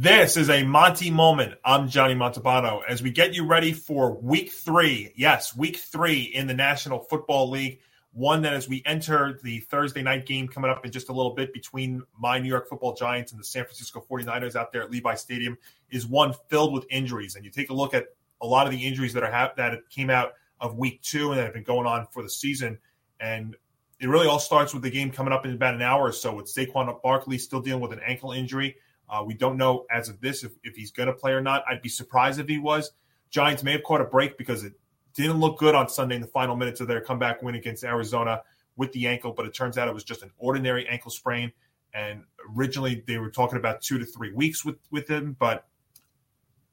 This is a Montie moment. I'm Johnny Montalbano as we get you ready for week three. Yes, week three in the National Football League. One that as we enter the Thursday night game coming up in just a little bit between my New York football giants and the San Francisco 49ers out there at Levi Stadium is one filled with injuries. And you take a look at a lot of the injuries that are ha- that came out of week two and that have been going on for the season. And it really all starts with the game coming up in about an hour or so with Saquon Barkley still dealing with an ankle injury. Uh, we don't know as of this if, if he's going to play or not. I'd be surprised if he was. Giants may have caught a break because it didn't look good on Sunday in the final minutes of their comeback win against Arizona with the ankle, but it turns out it was just an ordinary ankle sprain. And originally they were talking about two to three weeks with, with him, but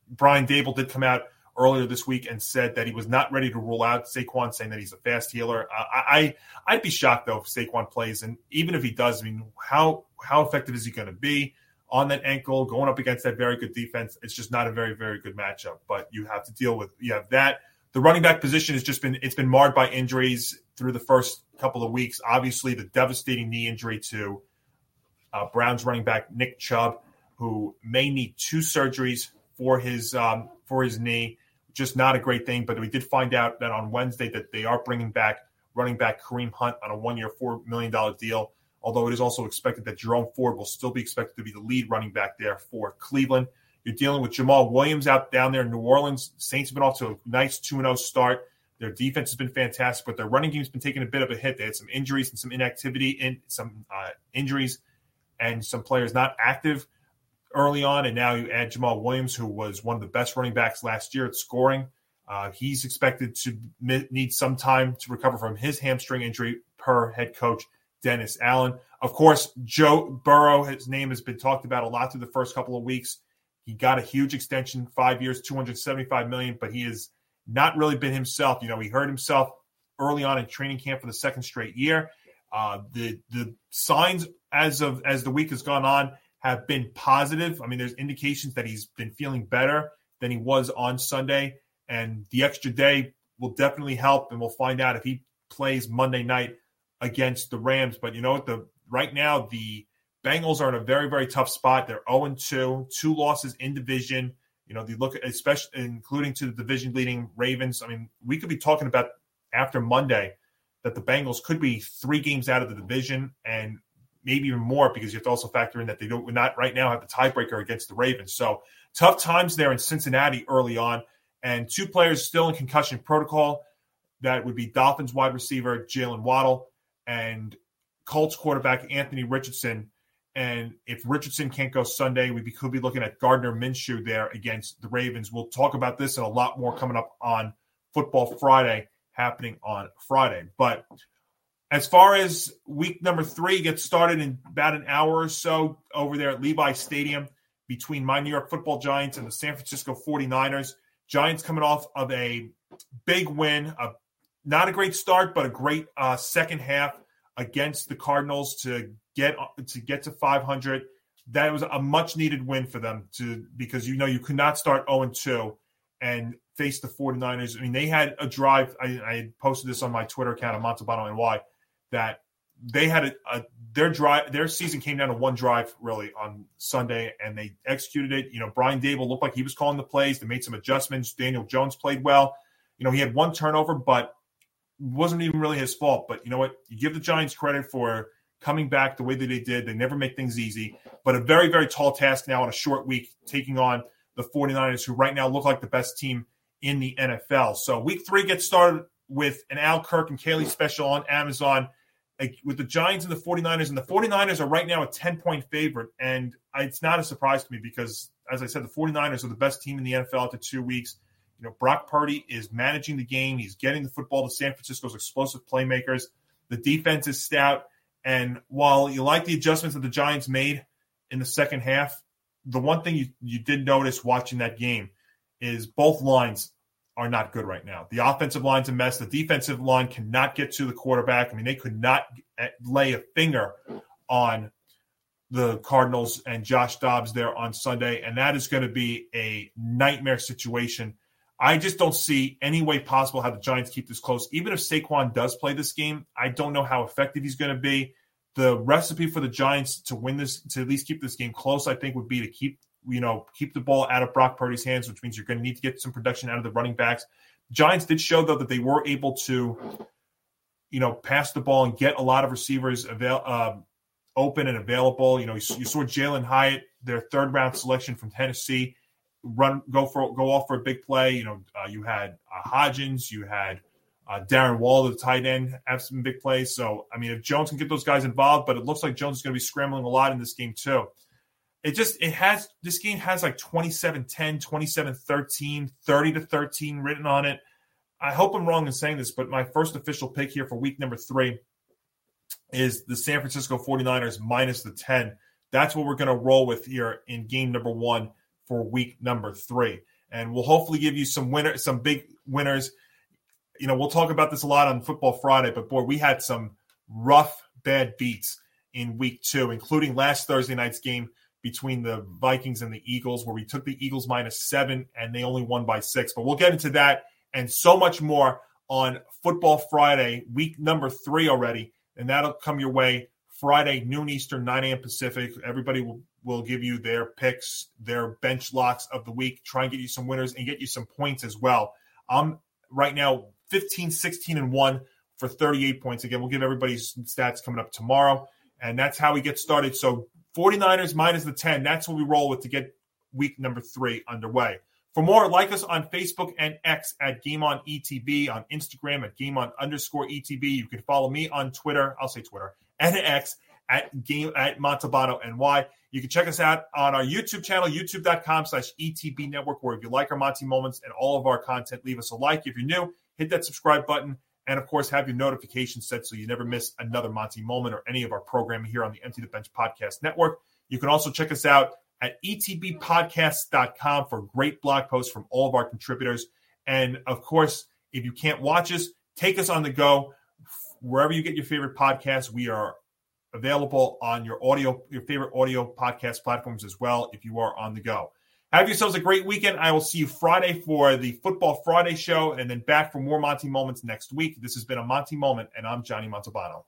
Brian Daboll did come out earlier this week and said that he was not ready to rule out Saquon, saying that he's a fast healer. I, I would be shocked though if Saquon plays, and even if he does, I mean, how how effective is he going to be? On that ankle, going up against that very good defense. It's just not a very, very good matchup. But you have to deal with you have that. The running back position has just been it's been marred by injuries through the first couple of weeks. Obviously, the devastating knee injury to uh, Browns running back Nick Chubb, who may need two surgeries for his um, for his knee. Just not a great thing. But we did find out that on Wednesday that they are bringing back running back Kareem Hunt on a one year, four million dollar deal although it is also expected that Jerome Ford will still be expected to be the lead running back there for Cleveland. You're dealing with Jamaal Williams out down there in New Orleans. Saints have been off to a nice 2 0 start. Their defense has been fantastic, but their running game's been taking a bit of a hit. They had some injuries and some inactivity and some uh, injuries and some players not active early on. And now you add Jamaal Williams, who was one of the best running backs last year at scoring. Uh, he's expected to need some time to recover from his hamstring injury per head coach Dennis Allen. Of course, Joe Burrow, his name has been talked about a lot through the first couple of weeks. He got a huge extension, five years, 275 million, but he has not really been himself. You know, he hurt himself early on in training camp for the second straight year. Uh, the the signs as of as the week has gone on have been positive. I mean, there's indications that he's been feeling better than he was on Sunday, and the extra day will definitely help. And we'll find out if he plays Monday night against the Rams. But you know what? The right now the Bengals are in a very very tough spot. They're 0 2, two losses in division. You know, they look especially including to the division leading Ravens. I mean, we could be talking about after Monday that the Bengals could be three games out of the division and maybe even more because you have to also factor in that they don't not right now have the tiebreaker against the Ravens. So tough times there in Cincinnati early on, and two players still in concussion protocol. That would be Dolphins wide receiver Jaylen Waddle and Colts quarterback Anthony Richardson. And if Richardson can't go Sunday, we could be looking at Gardner Minshew there against the Ravens. We'll talk about this and a lot more coming up on Football Friday, happening on Friday. But as far as week number three gets started in about an hour or so over there at Levi Stadium between my New York football Giants and the San Francisco 49ers. Giants coming off of a big win, a not a great start, but a great uh, second half against the Cardinals to get to get to 500. That was a much needed win for them to because you know you could not start 0 2 and face the 49ers. I mean, they had a drive. I, I posted this on my Twitter account of Montalbano NY that they had a, a, their drive their season came down to one drive really on Sunday and they executed it. You know, Brian Daboll looked like he was calling the plays. They made some adjustments. Daniel Jones played well. You know, he had one turnover, but wasn't even really his fault. But you know what? You give the Giants credit for coming back the way that they did. They never make things easy, but a very, very tall task now in a short week, taking on the 49ers, who right now look like the best team in the NFL. So week three gets started with an Al Kirk and Kaylee special on Amazon with the Giants and the 49ers. And the 49ers are right now a 10 point favorite. And it's not a surprise to me because, as I said, the 49ers are the best team in the NFL after two weeks. You know, Brock Purdy is managing the game. He's getting the football to San Francisco's explosive playmakers. The defense is stout. And while you like the adjustments that the Giants made in the second half, the one thing you, you did notice watching that game is both lines are not good right now. The offensive line's a mess. The defensive line cannot get to the quarterback. I mean, they could not lay a finger on the Cardinals and Josh Dobbs there on Sunday. And that is going to be a nightmare situation I just don't see any way possible how the Giants keep this close. Even if Saquon does play this game, I don't know how effective he's going to be. The recipe for the Giants to win this, to at least keep this game close, I think, would be to keep you know, keep the ball out of Brock Purdy's hands, which means you're going to need to get some production out of the running backs. Giants did show though that they were able to, you know, pass the ball and get a lot of receivers avail uh, open and available. You know, you, you saw Jalin Hyatt, their third round selection from Tennessee, run go for go off for a big play. You know, uh, you had uh, Hodgins, you had uh, Darren Waller, the tight end, have some big plays. So, I mean, if Jones can get those guys involved, but it looks like Jones is going to be scrambling a lot in this game too. It just, it has, this game has like 27 10, 27 13, 30 to 13 written on it. I hope I'm wrong in saying this, but my first official pick here for week number three is the San Francisco 49ers minus the 10. That's what we're going to roll with here in game number one for week number three. And we'll hopefully give you some winner, some big winners you know, we'll talk about this a lot on Football Friday, but boy, we had some rough, bad beats in week two, including last Thursday night's game between the Vikings and the Eagles, where we took the Eagles minus seven and they only won by six. But we'll get into that and so much more on Football Friday, week number three already. And that'll come your way Friday, noon Eastern, 9 a.m. Pacific. Everybody will, will give you their picks, their bench locks of the week, try and get you some winners and get you some points as well. I'm right now 15, 16, and 1 for 38 points. Again, we'll give everybody's stats coming up tomorrow. And that's how we get started. So 49ers minus the 10. That's what we roll with to get week number three underway. For more, like us on Facebook and X at Game On ETB, on Instagram at Game On underscore ETB. You can follow me on Twitter. I'll say Twitter and X at Game at Montalbano NY. You can check us out on our YouTube channel, youtube.com slash ETB network, where if you like our Montie moments and all of our content, leave us a like. If you're new, hit that subscribe button, and of course, have your notifications set so you never miss another Montie moment or any of our programming here on the Empty the Bench Podcast Network. You can also check us out at etbpodcast.com for great blog posts from all of our contributors. And of course, if you can't watch us, take us on the go. Wherever you get your favorite podcasts, we are available on your audio, your favorite audio podcast platforms as well if you are on the go. Have yourselves a great weekend. I will see you Friday for the Football Friday show and then back for more Montie Moments next week. This has been a Montie Moment, and I'm Johnny Montalbano.